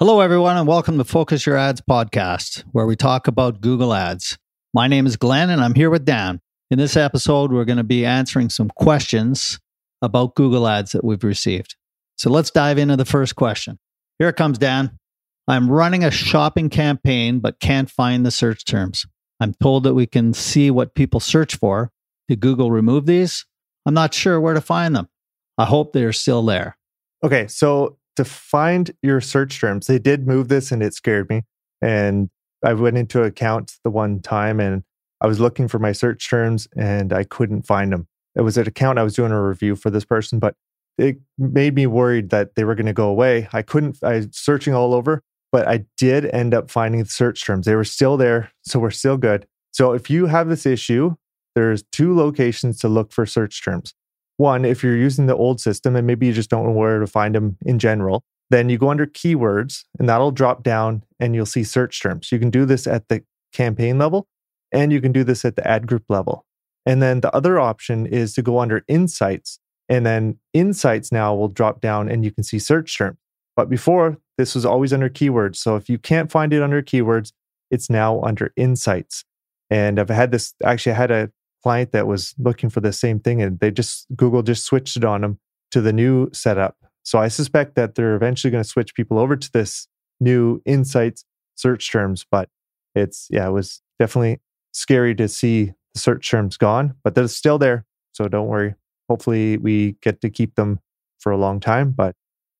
Hello, everyone, and welcome to Focus Your Ads podcast, where we talk about Google Ads. My name is Glenn, and I'm here with Dan. In this episode, we're going to be answering some questions about Google Ads that we've received. So let's dive into the first question. Here it comes, Dan. I'm running a shopping campaign, but can't find the search terms. I'm told that we can see what people search for. Did Google remove these? I'm not sure where to find them. I hope they're still there. Okay, so to find your search terms. They did move this and it scared me. And I went into account the one time and I was looking for my search terms and I couldn't find them. It was an account I was doing a review for this person, but it made me worried that they were going to go away. I couldn't, I was searching all over, but I did end up finding the search terms. They were still there. So we're still good. So if you have this issue, there's two locations to look for search terms. One, if you're using the old system and maybe you just don't know where to find them in general, then you go under keywords and that'll drop down and you'll see search terms. You can do this at the campaign level and you can do this at the ad group level. And then the other option is to go under insights and then insights now will drop down and you can see search terms. But before, this was always under keywords. So if you can't find it under keywords, it's now under insights. And I've had this actually, I had a client that was looking for the same thing and they just Google just switched it on them to the new setup. So I suspect that they're eventually going to switch people over to this new insights search terms, but it's yeah, it was definitely scary to see the search terms gone, but they're still there. So don't worry. Hopefully we get to keep them for a long time, but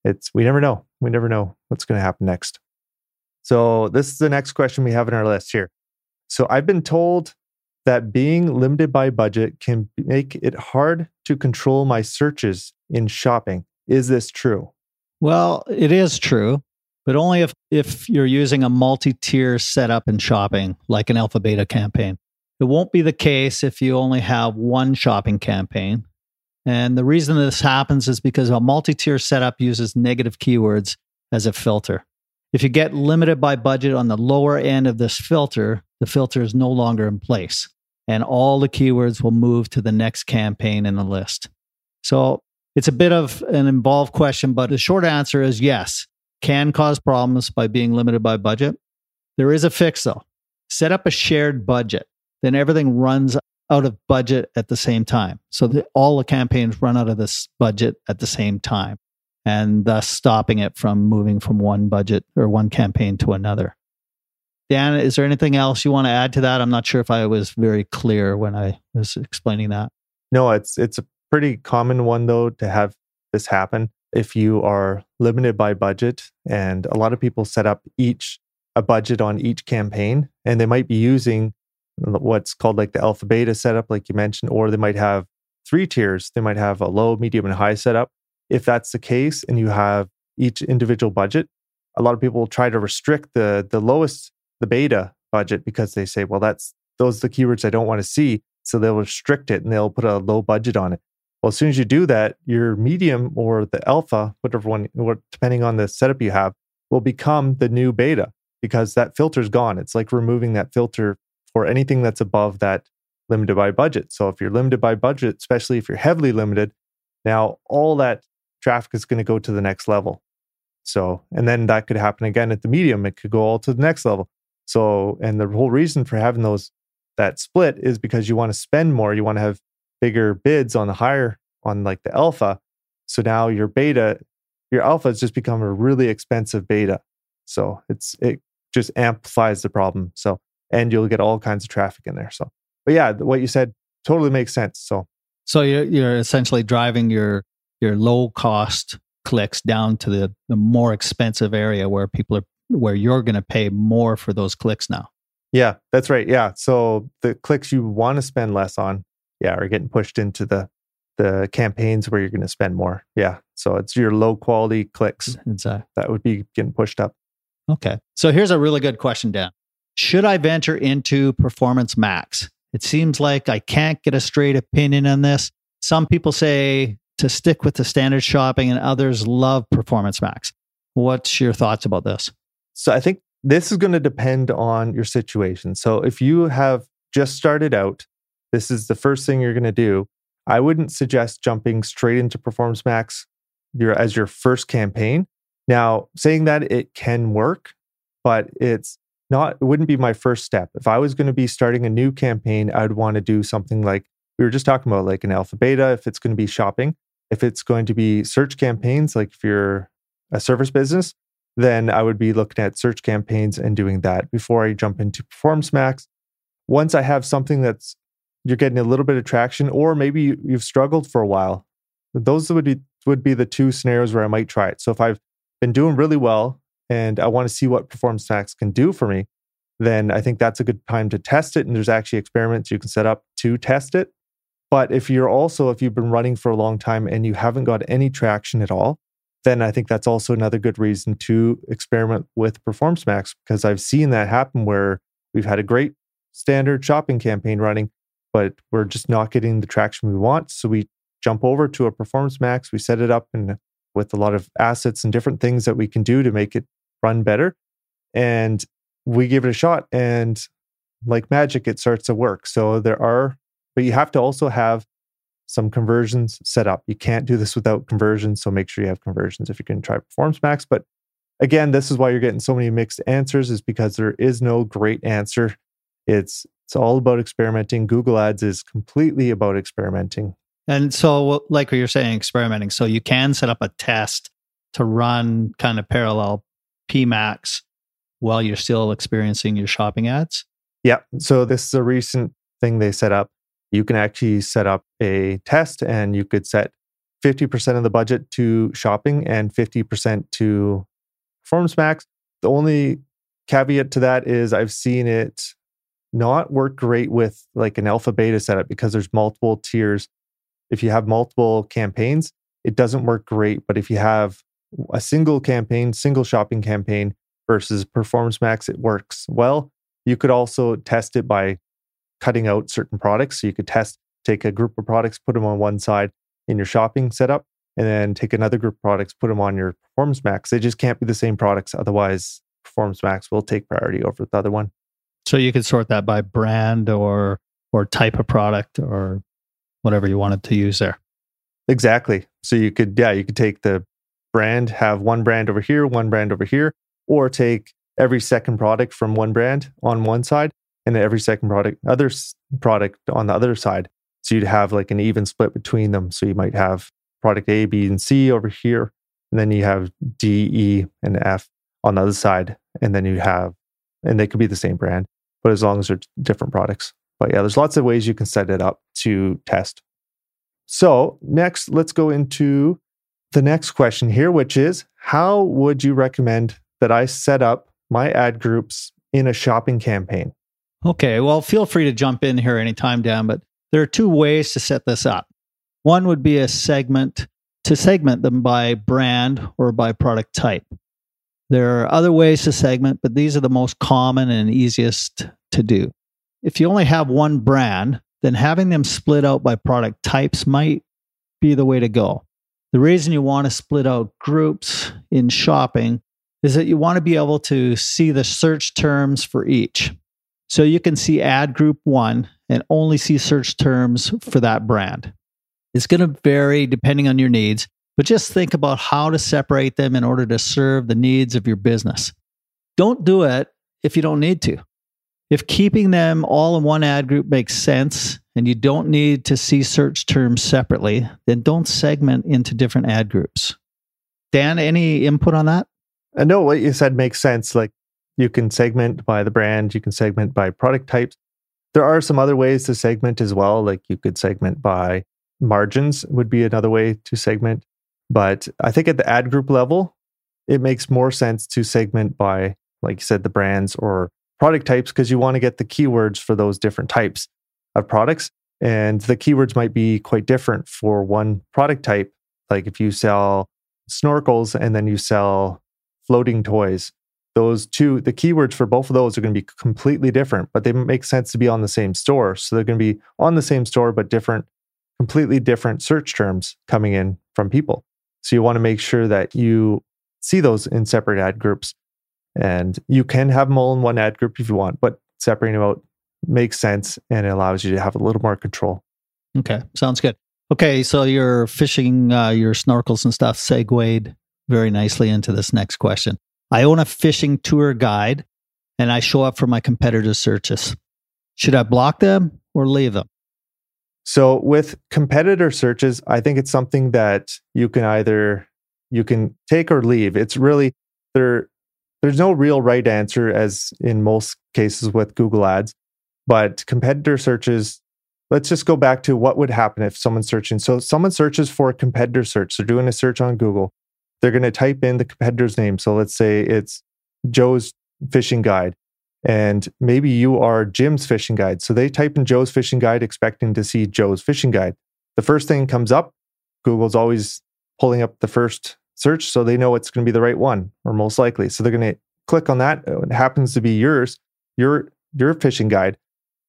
it's we never know. We never know what's going to happen next. So this is the next question we have in our list here. So I've been told that being limited by budget can make it hard to control my searches in shopping. Is this true? Well, it is true, but only if, if you're using a multi tier setup in shopping, like an alpha beta campaign. It won't be the case if you only have one shopping campaign. And the reason this happens is because a multi tier setup uses negative keywords as a filter. If you get limited by budget on the lower end of this filter, the filter is no longer in place and all the keywords will move to the next campaign in the list. So it's a bit of an involved question, but the short answer is yes, can cause problems by being limited by budget. There is a fix though. Set up a shared budget. Then everything runs out of budget at the same time. So that all the campaigns run out of this budget at the same time and thus stopping it from moving from one budget or one campaign to another. Dan, is there anything else you want to add to that? I'm not sure if I was very clear when I was explaining that. No, it's it's a pretty common one though to have this happen if you are limited by budget and a lot of people set up each a budget on each campaign and they might be using what's called like the alpha beta setup like you mentioned or they might have three tiers they might have a low medium and high setup if that's the case and you have each individual budget a lot of people will try to restrict the the lowest the beta budget because they say, well, that's those are the keywords I don't want to see. So they'll restrict it and they'll put a low budget on it. Well, as soon as you do that, your medium or the alpha, whatever one, depending on the setup you have, will become the new beta because that filter's gone. It's like removing that filter for anything that's above that limited by budget. So if you're limited by budget, especially if you're heavily limited, now all that traffic is going to go to the next level. So, and then that could happen again at the medium. It could go all to the next level. So, and the whole reason for having those that split is because you want to spend more, you want to have bigger bids on the higher on like the alpha. So now your beta, your alpha has just become a really expensive beta. So it's it just amplifies the problem. So and you'll get all kinds of traffic in there. So, but yeah, what you said totally makes sense. So, so you're, you're essentially driving your your low cost clicks down to the, the more expensive area where people are where you're going to pay more for those clicks now. Yeah, that's right. Yeah. So the clicks you want to spend less on, yeah, are getting pushed into the the campaigns where you're going to spend more. Yeah. So it's your low quality clicks exactly. that would be getting pushed up. Okay. So here's a really good question, Dan. Should I venture into Performance Max? It seems like I can't get a straight opinion on this. Some people say to stick with the standard shopping, and others love Performance Max. What's your thoughts about this? So I think this is going to depend on your situation. So if you have just started out, this is the first thing you're going to do. I wouldn't suggest jumping straight into Performance Max your, as your first campaign. Now, saying that it can work, but it's not, it wouldn't be my first step. If I was going to be starting a new campaign, I'd want to do something like we were just talking about, like an alpha beta, if it's going to be shopping. If it's going to be search campaigns, like if you're a service business, then I would be looking at search campaigns and doing that before I jump into Performance Max. Once I have something that's you're getting a little bit of traction, or maybe you've struggled for a while, those would be would be the two scenarios where I might try it. So if I've been doing really well and I want to see what Performance Max can do for me, then I think that's a good time to test it. And there's actually experiments you can set up to test it. But if you're also, if you've been running for a long time and you haven't got any traction at all, then I think that's also another good reason to experiment with Performance Max because I've seen that happen where we've had a great standard shopping campaign running, but we're just not getting the traction we want. So we jump over to a Performance Max, we set it up and with a lot of assets and different things that we can do to make it run better. And we give it a shot. And like magic, it starts to work. So there are, but you have to also have some conversions set up. You can't do this without conversions. So make sure you have conversions if you're going to try Performance Max. But again, this is why you're getting so many mixed answers, is because there is no great answer. It's it's all about experimenting. Google Ads is completely about experimenting. And so, like what you're saying, experimenting. So you can set up a test to run kind of parallel PMax while you're still experiencing your shopping ads. Yeah. So this is a recent thing they set up you can actually set up a test and you could set 50% of the budget to shopping and 50% to performance max. The only caveat to that is I've seen it not work great with like an alpha beta setup because there's multiple tiers. If you have multiple campaigns, it doesn't work great. But if you have a single campaign, single shopping campaign versus performance max, it works well. You could also test it by cutting out certain products. So you could test, take a group of products, put them on one side in your shopping setup, and then take another group of products, put them on your Performance Max. They just can't be the same products. Otherwise, Performance Max will take priority over the other one. So you could sort that by brand or or type of product or whatever you wanted to use there. Exactly. So you could, yeah, you could take the brand, have one brand over here, one brand over here, or take every second product from one brand on one side and every second product other product on the other side. So you'd have like an even split between them. So you might have product a b and c over here and then you have d e and f on the other side and then you have and they could be the same brand but as long as they're different products. But yeah there's lots of ways you can set it up to test. So next let's go into the next question here which is how would you recommend that i set up my ad groups in a shopping campaign Okay, well, feel free to jump in here anytime, Dan, but there are two ways to set this up. One would be a segment to segment them by brand or by product type. There are other ways to segment, but these are the most common and easiest to do. If you only have one brand, then having them split out by product types might be the way to go. The reason you want to split out groups in shopping is that you want to be able to see the search terms for each. So you can see ad group one and only see search terms for that brand. It's going to vary depending on your needs, but just think about how to separate them in order to serve the needs of your business. Don't do it if you don't need to. If keeping them all in one ad group makes sense and you don't need to see search terms separately, then don't segment into different ad groups. Dan, any input on that? I know what you said makes sense. Like you can segment by the brand, you can segment by product types. There are some other ways to segment as well, like you could segment by margins, would be another way to segment. But I think at the ad group level, it makes more sense to segment by, like you said, the brands or product types, because you want to get the keywords for those different types of products. And the keywords might be quite different for one product type. Like if you sell snorkels and then you sell floating toys, those two, the keywords for both of those are going to be completely different, but they make sense to be on the same store. So they're going to be on the same store, but different, completely different search terms coming in from people. So you want to make sure that you see those in separate ad groups. And you can have them all in one ad group if you want, but separating them out makes sense and it allows you to have a little more control. Okay, sounds good. Okay, so you're fishing uh, your snorkels and stuff segued very nicely into this next question. I own a fishing tour guide and I show up for my competitors' searches. Should I block them or leave them? So with competitor searches, I think it's something that you can either you can take or leave. It's really there there's no real right answer as in most cases with Google Ads, but competitor searches let's just go back to what would happen if someone's searching. So someone searches for a competitor search. They're doing a search on Google. They're going to type in the competitor's name. So let's say it's Joe's fishing guide. And maybe you are Jim's fishing guide. So they type in Joe's fishing guide, expecting to see Joe's fishing guide. The first thing comes up. Google's always pulling up the first search. So they know it's going to be the right one, or most likely. So they're going to click on that. It happens to be yours, your, your fishing guide.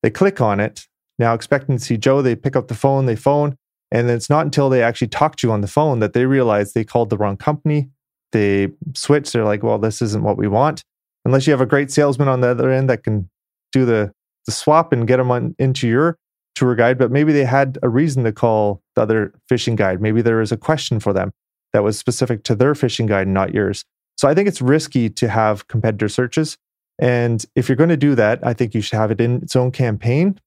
They click on it now, expecting to see Joe, they pick up the phone, they phone, and it's not until they actually talk to you on the phone that they realize they called the wrong company. They switch. They're like, well, this isn't what we want. Unless you have a great salesman on the other end that can do the, the swap and get them on, into your tour guide, but maybe they had a reason to call the other fishing guide. Maybe there was a question for them that was specific to their fishing guide, and not yours. So I think it's risky to have competitor searches. And if you're going to do that, I think you should have it in its own campaign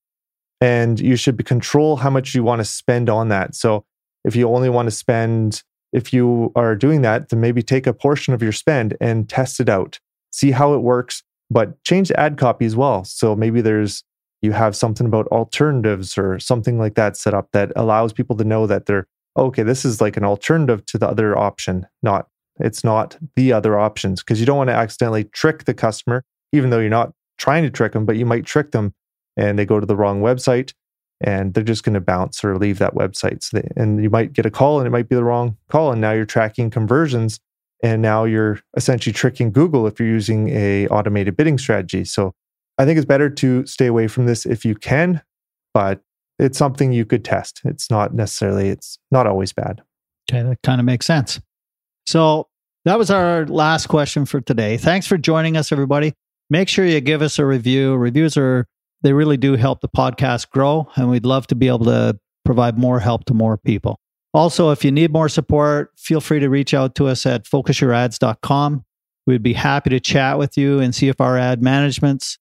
and you should control how much you want to spend on that. So if you only want to spend, if you are doing that, then maybe take a portion of your spend and test it out, see how it works, but change the ad copy as well. So maybe there's, you have something about alternatives or something like that set up that allows people to know that they're, okay, this is like an alternative to the other option, not, it's not the other options because you don't want to accidentally trick the customer, even though you're not trying to trick them, but you might trick them and they go to the wrong website and they're just going to bounce or leave that website. So they, and you might get a call and it might be the wrong call. And now you're tracking conversions and now you're essentially tricking Google if you're using a automated bidding strategy. So I think it's better to stay away from this if you can, but it's something you could test. It's not necessarily, it's not always bad. Okay, that kind of makes sense. So that was our last question for today. Thanks for joining us, everybody. Make sure you give us a review. Reviews are they really do help the podcast grow, and we'd love to be able to provide more help to more people. Also, if you need more support, feel free to reach out to us at focusyourads.com. We'd be happy to chat with you and see if our ad management's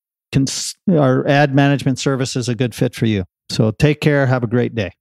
our ad management service is a good fit for you. So take care. Have a great day.